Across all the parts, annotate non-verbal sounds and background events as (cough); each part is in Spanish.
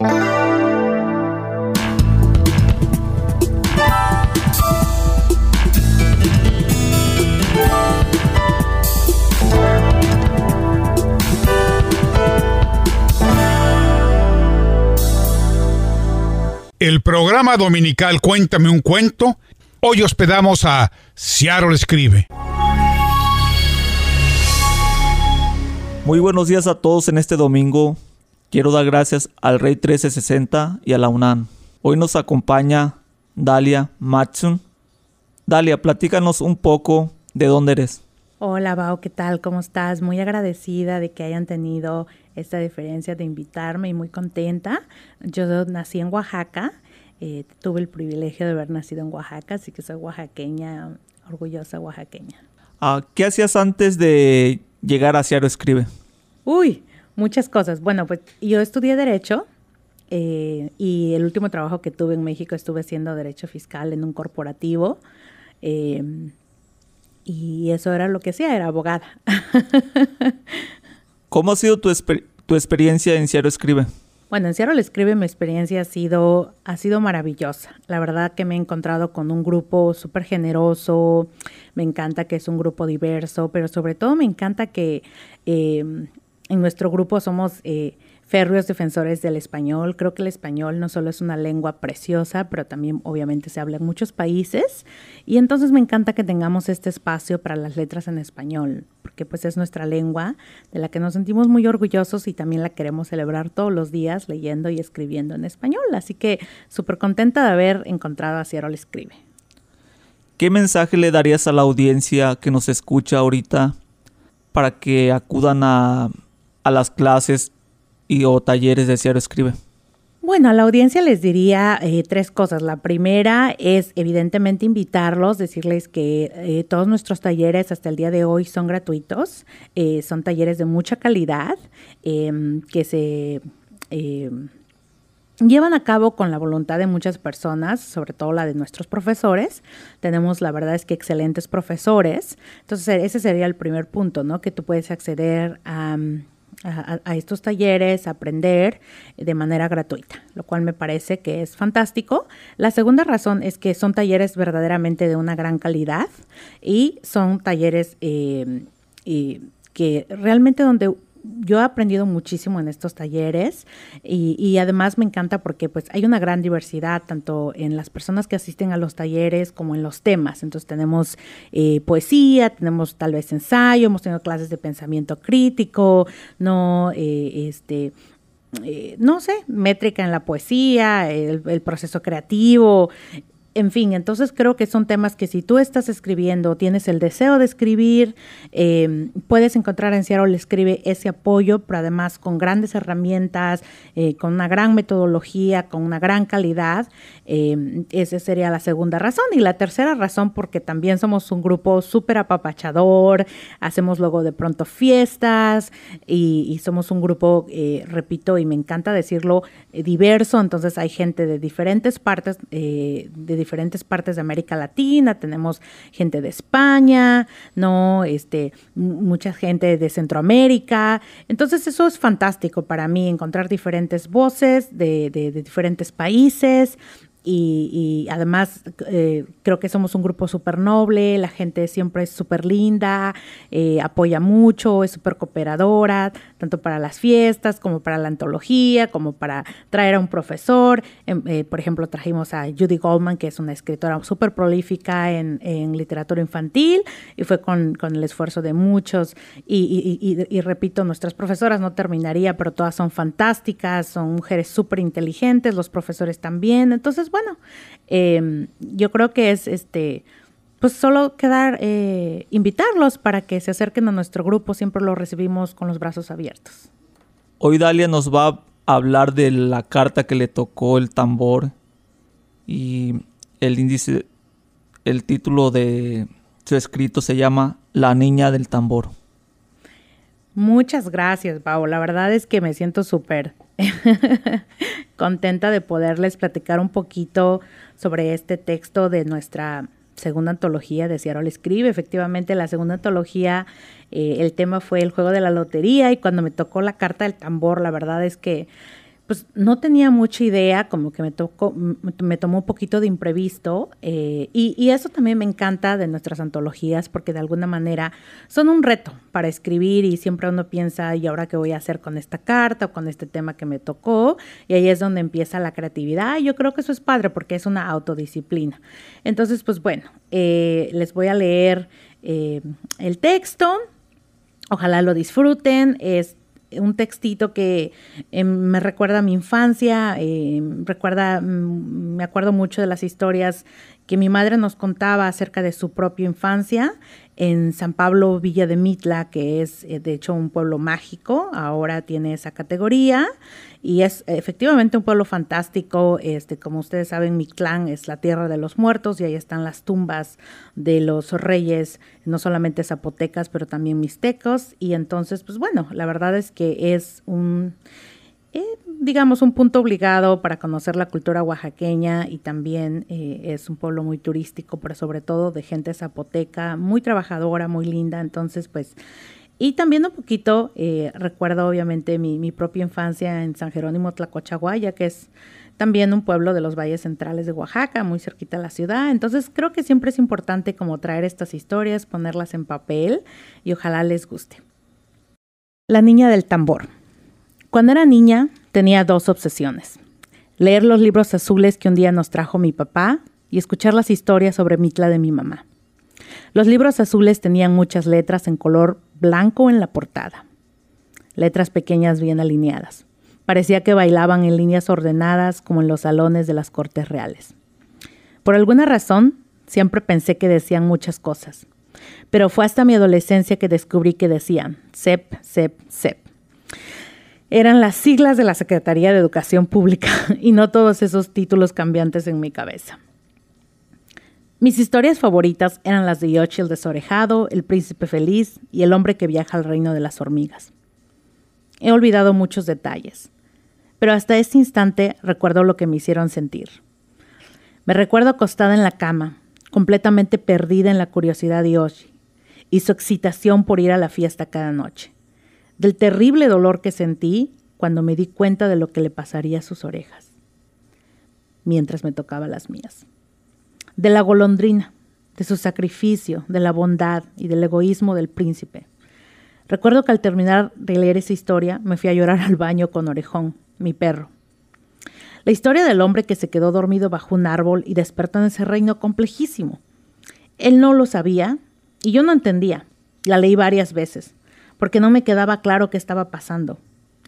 El programa dominical Cuéntame un cuento. Hoy hospedamos a Ciaro Escribe. Muy buenos días a todos en este domingo. Quiero dar gracias al Rey 1360 y a la UNAM. Hoy nos acompaña Dalia Matsun. Dalia, platícanos un poco de dónde eres. Hola, Bao, ¿qué tal? ¿Cómo estás? Muy agradecida de que hayan tenido esta diferencia de invitarme y muy contenta. Yo nací en Oaxaca, eh, tuve el privilegio de haber nacido en Oaxaca, así que soy oaxaqueña, orgullosa oaxaqueña. Ah, ¿Qué hacías antes de llegar a Ciaro Escribe? Uy, muchas cosas. Bueno, pues yo estudié Derecho eh, y el último trabajo que tuve en México estuve haciendo Derecho Fiscal en un corporativo. Eh, y eso era lo que hacía, era abogada. (laughs) ¿Cómo ha sido tu, tu experiencia en Ciaro Escribe? Bueno, en Ciaro Escribe mi experiencia ha sido, ha sido maravillosa. La verdad que me he encontrado con un grupo súper generoso, me encanta que es un grupo diverso, pero sobre todo me encanta que eh, en nuestro grupo somos... Eh, férreos defensores del español. Creo que el español no solo es una lengua preciosa, pero también obviamente se habla en muchos países. Y entonces me encanta que tengamos este espacio para las letras en español, porque pues es nuestra lengua de la que nos sentimos muy orgullosos y también la queremos celebrar todos los días leyendo y escribiendo en español. Así que súper contenta de haber encontrado a Cierro Escribe. ¿Qué mensaje le darías a la audiencia que nos escucha ahorita para que acudan a, a las clases y o talleres de Ciaro Escribe? Bueno, a la audiencia les diría eh, tres cosas. La primera es evidentemente invitarlos, decirles que eh, todos nuestros talleres hasta el día de hoy son gratuitos, eh, son talleres de mucha calidad, em, que se em, llevan a cabo con la voluntad de muchas personas, sobre todo la de nuestros profesores. Tenemos, la verdad es que excelentes profesores. Entonces, ese sería el primer punto, ¿no? Que tú puedes acceder a a, estos talleres, aprender de manera gratuita, lo cual me parece que es fantástico. La segunda razón es que son talleres verdaderamente de una gran calidad y son talleres eh, que realmente donde yo he aprendido muchísimo en estos talleres y, además me encanta porque pues hay una gran diversidad tanto en las personas que asisten a los talleres como en los temas. Entonces tenemos eh, poesía, tenemos tal vez ensayo, hemos tenido clases de pensamiento crítico, no, eh, este, eh, no sé, métrica en la poesía, el proceso creativo, en fin, entonces creo que son temas que si tú estás escribiendo, tienes el deseo de escribir, em, puedes encontrar en Seattle Escribe ese apoyo, pero además con grandes herramientas, eh, con una gran metodología, con una gran calidad. Eh, esa sería la segunda razón. Y la tercera razón, porque también somos un grupo súper apapachador, hacemos luego de pronto fiestas y, somos un grupo, eh, repito, y me encanta decirlo, diverso. Entonces hay gente de diferentes partes, de diferentes diferentes partes de América Latina, tenemos gente de España, ¿no? Este, mucha gente de Centroamérica. Entonces eso es fantástico para mí, encontrar diferentes voces de, de diferentes países, y, además eh, creo que somos un grupo súper noble, la gente siempre es súper linda, eh, apoya mucho, es súper cooperadora, tanto para las fiestas como para la antología, como para traer a un profesor. Em, eh, por ejemplo, trajimos a Judy Goldman, que es una escritora súper prolífica en, literatura infantil, y fue con, el esfuerzo de muchos. Y, y, repito, nuestras profesoras no terminaría, pero todas son fantásticas, son mujeres súper inteligentes, los profesores también. Entonces, bueno, em, yo creo que es este pues solo quedar, eh, invitarlos para que se acerquen a nuestro grupo, siempre lo recibimos con los brazos abiertos. Hoy Dalia nos va a hablar de la carta que le tocó el tambor y el índice, el título de su escrito se llama La niña del tambor. Muchas gracias, Pau. La verdad es que me siento súper (laughs) contenta de poderles platicar un poquito sobre este texto de nuestra segunda antología de Seattle Escribe. Efectivamente, la segunda antología, eh, el tema fue el juego de la lotería y cuando me tocó la carta del tambor, la verdad es que pues no tenía mucha idea, como que me, tocó, me tomó un poquito de imprevisto eh, y, eso también me encanta de nuestras antologías porque de alguna manera son un reto para escribir y siempre uno piensa, ¿y ahora qué voy a hacer con esta carta o con este tema que me tocó? Y ahí es donde empieza la creatividad y yo creo que eso es padre porque es una autodisciplina. Entonces, pues bueno, eh, les voy a leer eh, el texto. Ojalá lo disfruten. Es un textito que em, me recuerda a mi infancia, em, recuerda, mm, me acuerdo mucho de las historias que mi madre nos contaba acerca de su propia infancia en San Pablo Villa de Mitla, que es eh, de hecho un pueblo mágico, ahora tiene esa categoría y es efectivamente un pueblo fantástico. Este, como ustedes saben, Mictlán es la tierra de los muertos y ahí están las tumbas de los reyes, no solamente zapotecas, pero también mixtecos. Y entonces, pues bueno, la verdad es que es un eh, digamos, un punto obligado para conocer la cultura oaxaqueña y también eh, es un pueblo muy turístico, pero sobre todo de gente zapoteca, muy trabajadora, muy linda. Entonces, pues, y también un poquito, eh, recuerdo obviamente mi, mi, propia infancia en San Jerónimo Tlacochaguaya, que es también un pueblo de los valles centrales de Oaxaca, muy cerquita de la ciudad. Entonces, creo que siempre es importante como traer estas historias, ponerlas en papel y ojalá les guste. La niña del tambor. Cuando era niña tenía dos obsesiones. Leer los libros azules que un día nos trajo mi papá y escuchar las historias sobre Mitla de mi mamá. Los libros azules tenían muchas letras en color blanco en la portada. Letras pequeñas bien alineadas. Parecía que bailaban en líneas ordenadas como en los salones de las cortes reales. Por alguna razón, siempre pensé que decían muchas cosas. Pero fue hasta mi adolescencia que descubrí que decían SEP, SEP, SEP eran las siglas de la Secretaría de Educación Pública (laughs) y no todos esos títulos cambiantes en mi cabeza. Mis historias favoritas eran las de Yoshi el desorejado, El príncipe feliz y El hombre que viaja al reino de las hormigas. He olvidado muchos detalles, pero hasta este instante recuerdo lo que me hicieron sentir. Me recuerdo acostada en la cama, completamente perdida en la curiosidad de Yoshi y su excitación por ir a la fiesta cada noche del terrible dolor que sentí cuando me di cuenta de lo que le pasaría a sus orejas, mientras me tocaba las mías. De la golondrina, de su sacrificio, de la bondad y del egoísmo del príncipe. Recuerdo que al terminar de leer esa historia me fui a llorar al baño con Orejón, mi perro. La historia del hombre que se quedó dormido bajo un árbol y despertó en ese reino complejísimo. Él no lo sabía y yo no entendía. La leí varias veces porque no me quedaba claro qué estaba pasando.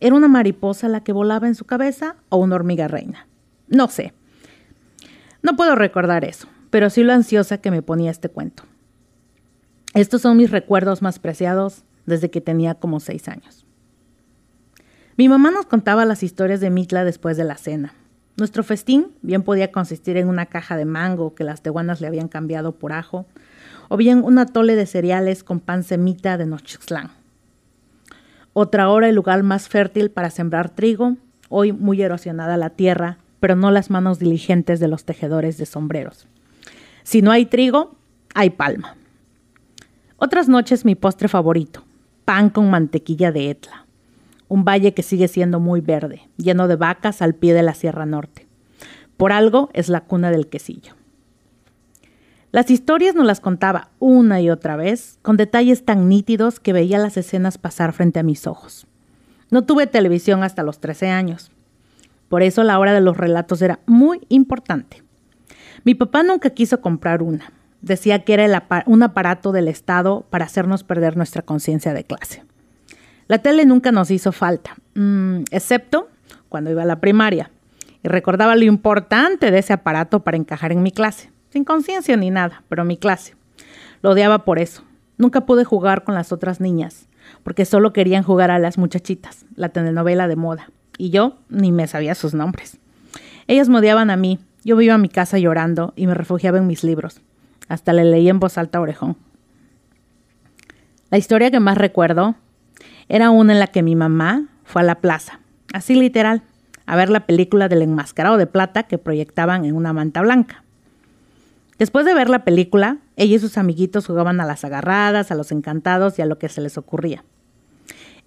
¿Era una mariposa la que volaba en su cabeza o una hormiga reina? No sé. No puedo recordar eso, pero sí lo ansiosa que me ponía este cuento. Estos son mis recuerdos más preciados desde que tenía como seis años. Mi mamá nos contaba las historias de Mitla después de la cena. Nuestro festín bien podía consistir en una caja de mango que las tehuanas le habían cambiado por ajo, o bien un atole de cereales con pan semita de Nochixtlán. Otra hora el lugar más fértil para sembrar trigo, hoy muy erosionada la tierra, pero no las manos diligentes de los tejedores de sombreros. Si no hay trigo, hay palma. Otras noches mi postre favorito, pan con mantequilla de Etla, un valle que sigue siendo muy verde, lleno de vacas al pie de la Sierra Norte. Por algo es la cuna del quesillo. Las historias nos las contaba una y otra vez, con detalles tan nítidos que veía las escenas pasar frente a mis ojos. No tuve televisión hasta los 13 años. Por eso la hora de los relatos era muy importante. Mi papá nunca quiso comprar una. Decía que era un aparato del Estado para hacernos perder nuestra conciencia de clase. La tele nunca nos hizo falta, mm, excepto cuando iba a la primaria, y recordaba lo importante de ese aparato para encajar en mi clase sin conciencia ni nada, pero mi clase. Lo odiaba por eso. Nunca pude jugar con las otras niñas, porque solo querían jugar a las muchachitas, la telenovela de moda, y yo ni me sabía sus nombres. Ellas me odiaban a mí, yo iba a mi casa llorando y me refugiaba en mis libros. Hasta le leí en voz alta a Orejón. La historia que más recuerdo era una en la que mi mamá fue a la plaza, así literal, a ver la película del enmascarado de plata que proyectaban en una manta blanca. Después de ver la película, ella y sus amiguitos jugaban a las agarradas, a los encantados y a lo que se les ocurría.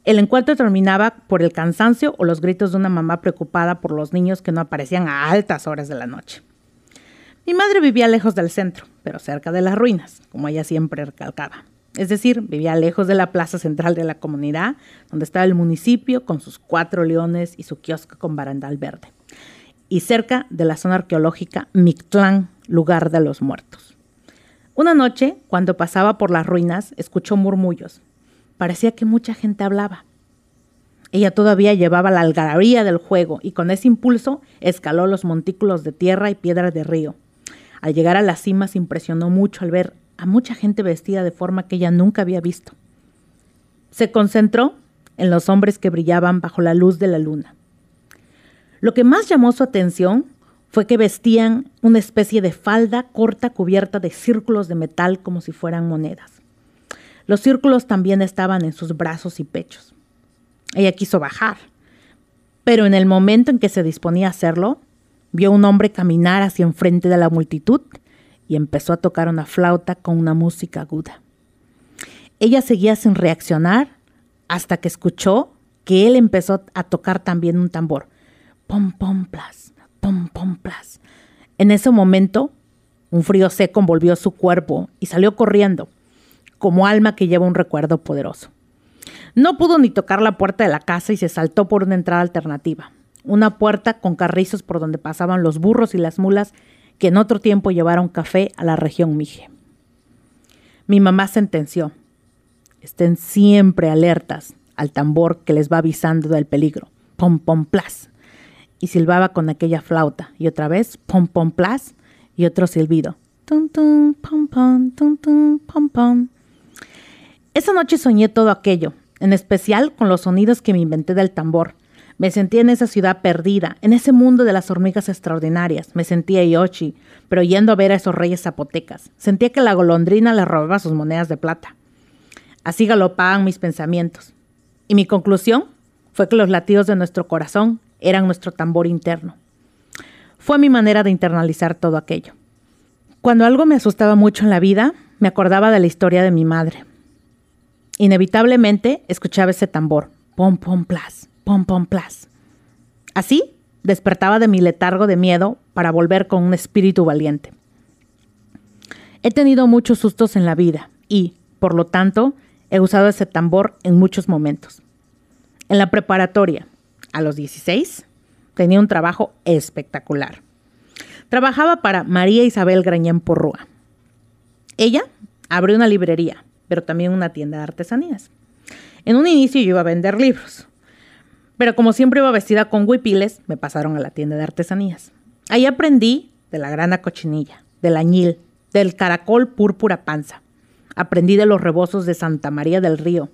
El encuentro terminaba por el cansancio o los gritos de una mamá preocupada por los niños que no aparecían a altas horas de la noche. Mi madre vivía lejos del centro, pero cerca de las ruinas, como ella siempre recalcaba. Es decir, vivía lejos de la plaza central de la comunidad, donde estaba el municipio con sus cuatro leones y su kiosco con barandal verde, y cerca de la zona arqueológica Mictlán, lugar de los muertos. Una noche, cuando pasaba por las ruinas, escuchó murmullos, Parecía que mucha gente hablaba. Ella todavía llevaba la algarabía del juego y con ese impulso escaló los montículos de tierra y piedra de río. Al llegar a la cima se impresionó mucho al ver a mucha gente vestida de forma que ella nunca había visto. Se concentró en los hombres que brillaban bajo la luz de la luna. Lo que más llamó su atención fue que vestían una especie de falda corta cubierta de círculos de metal como si fueran monedas. Los círculos también estaban en sus brazos y pechos. Ella quiso bajar, pero en el momento en que se disponía a hacerlo, vio un hombre caminar hacia enfrente de la multitud y empezó a tocar una flauta con una música aguda. Ella seguía sin reaccionar hasta que escuchó que él empezó a tocar también un tambor. Pom, pom, plas, pom, pom, plas. En ese momento, un frío seco envolvió su cuerpo y salió corriendo como alma que lleva un recuerdo poderoso. No pudo ni tocar la puerta de la casa y se saltó por una entrada alternativa, una puerta con carrizos por donde pasaban los burros y las mulas que en otro tiempo llevaron café a la región Mije. Mi mamá sentenció, estén siempre alertas al tambor que les va avisando del peligro, pom pom plas, y silbaba con aquella flauta, y otra vez pom pom plas, y otro silbido, tum tum pom pom, tum tum pom pom. Esa noche soñé todo aquello, en especial con los sonidos que me inventé del tambor. Me sentí en esa ciudad perdida, en ese mundo de las hormigas extraordinarias. Me sentía Yoshi, pero yendo a ver a esos reyes zapotecas. Sentía que la golondrina le robaba sus monedas de plata. Así galopaban mis pensamientos. Y mi conclusión fue que los latidos de nuestro corazón eran nuestro tambor interno. Fue mi manera de internalizar todo aquello. Cuando algo me asustaba mucho en la vida, me acordaba de la historia de mi madre. Inevitablemente escuchaba ese tambor, pom pom plas, pom pom plas. Así despertaba de mi letargo de miedo para volver con un espíritu valiente. He tenido muchos sustos en la vida y, por lo tanto, he usado ese tambor en muchos momentos. En la preparatoria, a los 16, tenía un trabajo espectacular. Trabajaba para María Isabel Grañán Porrúa. Ella abrió una librería pero también una tienda de artesanías. En un inicio yo iba a vender libros, pero como siempre iba vestida con huipiles, me pasaron a la tienda de artesanías. Ahí aprendí de la grana cochinilla, del añil, del caracol púrpura panza. Aprendí de los rebozos de Santa María del Río,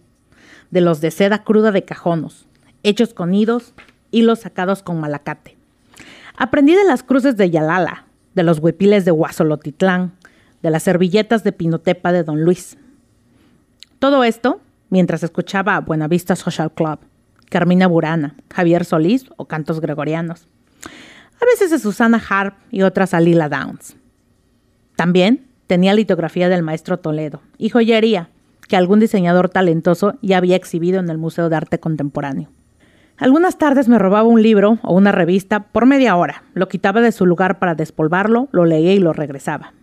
de los de seda cruda de cajonos, hechos con hilos, hilos sacados con malacate. Aprendí de las cruces de Yalala, de los huipiles de Huazolotitlán, de las servilletas de Pinotepa de Don Luis, todo esto mientras escuchaba a Buenavista Social Club, Carmina Burana, Javier Solís o cantos gregorianos. A veces a Susana Harp y otras a Lila Downs. También tenía litografía del maestro Toledo y joyería que algún diseñador talentoso ya había exhibido en el Museo de Arte Contemporáneo. Algunas tardes me robaba un libro o una revista por media hora, lo quitaba de su lugar para despolvarlo, lo leía y lo regresaba.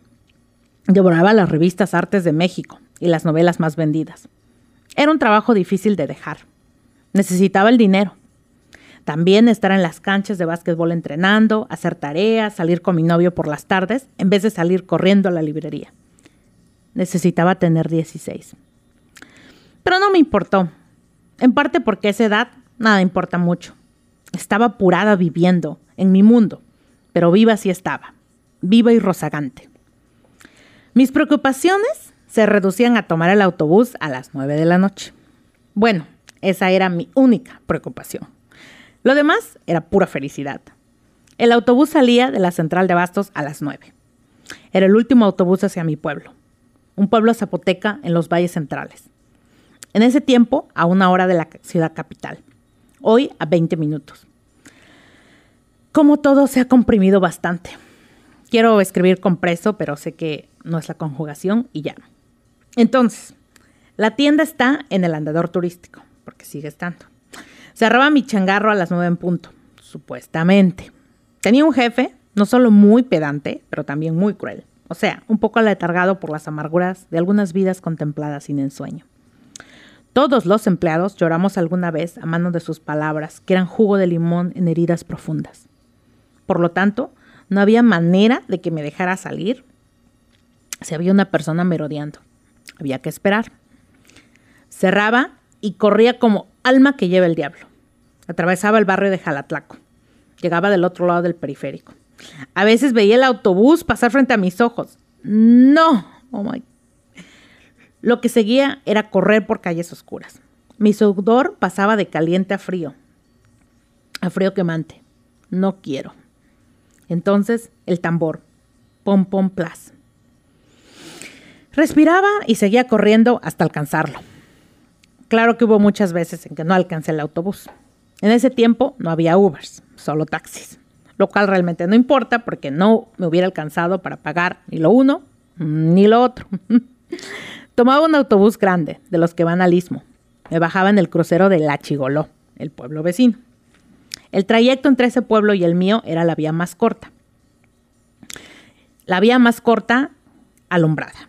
Devoraba las revistas Artes de México, y las novelas más vendidas. Era un trabajo difícil de dejar. Necesitaba el dinero. También estar en las canchas de básquetbol entrenando, hacer tareas, salir con mi novio por las tardes, en vez de salir corriendo a la librería. Necesitaba tener 16. Pero no me importó. En parte porque esa edad nada importa mucho. Estaba apurada viviendo en mi mundo, pero viva sí estaba, viva y rozagante. Mis preocupaciones se reducían a tomar el autobús a las 9 de la noche. Bueno, esa era mi única preocupación. Lo demás era pura felicidad. El autobús salía de la central de Bastos a las 9. Era el último autobús hacia mi pueblo, un pueblo zapoteca en los valles centrales. En ese tiempo, a una hora de la ciudad capital. Hoy a 20 minutos. Como todo se ha comprimido bastante. Quiero escribir compreso, pero sé que no es la conjugación y ya. Entonces, la tienda está en el andador turístico. porque sigue estando. Cerraba mi changarro a las nueve en punto, supuestamente. Tenía un jefe, no solo muy pedante, pero también muy cruel. O sea, un poco aletargado por las amarguras de algunas vidas contempladas sin ensueño. Todos los empleados lloramos alguna vez a mano de sus palabras, que eran jugo de limón en heridas profundas. Por lo tanto, no había manera de que me dejara salir si había una persona merodeando. Había que esperar. Cerraba y corría como alma que lleva el diablo. Atravesaba el barrio de Jalatlaco. Llegaba del otro lado del periférico. A veces veía el autobús pasar frente a mis ojos. No. Oh my lo que seguía era correr por calles oscuras. Mi sudor pasaba de caliente a frío, a frío quemante. No quiero. Entonces, el tambor. Pom, pom, plas. Respiraba y seguía corriendo hasta alcanzarlo. Claro que hubo muchas veces en que no alcancé el autobús. En ese tiempo no había Ubers, solo taxis, lo cual realmente no importa porque no me hubiera alcanzado para pagar ni lo uno ni lo otro. (laughs) Tomaba un autobús grande, de los que van al istmo. Me bajaba en el crucero de La Chigoló, el pueblo vecino. El trayecto entre ese pueblo y el mío era la vía más corta. La vía más corta, alumbrada.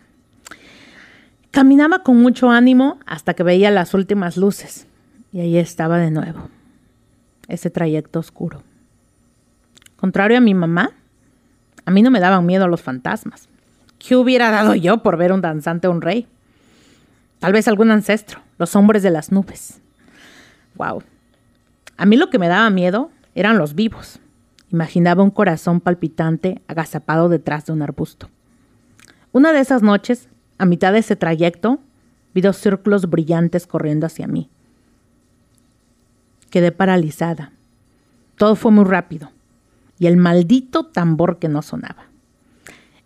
Caminaba con mucho ánimo hasta que veía las últimas luces. Y ahí estaba de nuevo. Ese trayecto oscuro. Contrario a mi mamá, a mí no me daban miedo los fantasmas. ¿Qué hubiera dado yo por ver un danzante o un rey? Tal vez algún ancestro, los hombres de las nubes. Wow. A mí lo que me daba miedo eran los vivos. Imaginaba un corazón palpitante agazapado detrás de un arbusto. Una de esas noches, a mitad de ese trayecto, vi dos círculos brillantes corriendo hacia mí. Quedé paralizada. Todo fue muy rápido. Y el maldito tambor que no sonaba.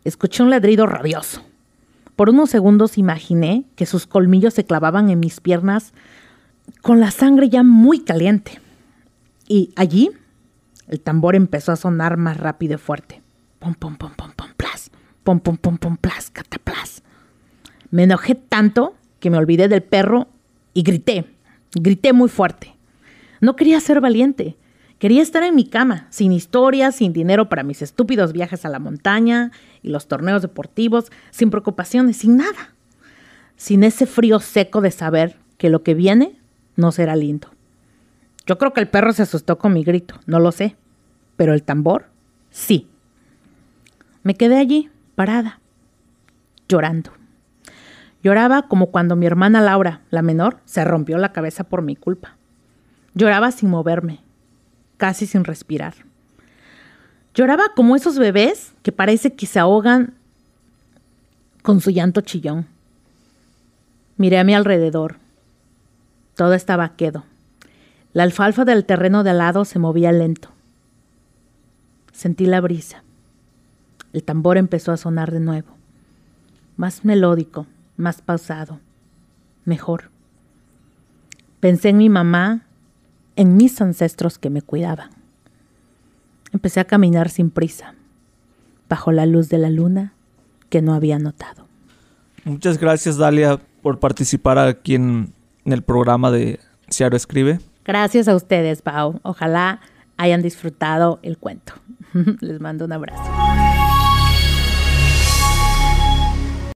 Escuché un ladrido rabioso. Por unos segundos imaginé que sus colmillos se clavaban en mis piernas con la sangre ya muy caliente. Y allí el tambor empezó a sonar más rápido y fuerte. Pum, pum, pum, pum, pum, plas. Pum, pum, pum, pum, plas, cataplas. Me enojé tanto que me olvidé del perro y grité. Grité muy fuerte. No quería ser valiente. Quería estar en mi cama, sin historias, sin dinero para mis estúpidos viajes a la montaña y los torneos deportivos, sin preocupaciones, sin nada. Sin ese frío seco de saber que lo que viene no será lindo. Yo creo que el perro se asustó con mi grito, no lo sé. Pero el tambor, sí. Me quedé allí, parada, llorando. Lloraba como cuando mi hermana Laura, la menor, se rompió la cabeza por mi culpa. Lloraba sin moverme, casi sin respirar. Lloraba como esos bebés que parece que se ahogan con su llanto chillón. Miré a mi alrededor. Todo estaba quedo. La alfalfa del terreno de al lado se movía lento. Sentí la brisa. El tambor empezó a sonar de nuevo. Más melódico, más pausado. Mejor. Pensé en mi mamá en mis ancestros que me cuidaban. Empecé a caminar sin prisa, bajo la luz de la luna que no había notado. Muchas gracias, Dalia, por participar aquí en, el programa de Ciaro Escribe. Gracias a ustedes, Pau. Ojalá hayan disfrutado el cuento. (laughs) Les mando un abrazo.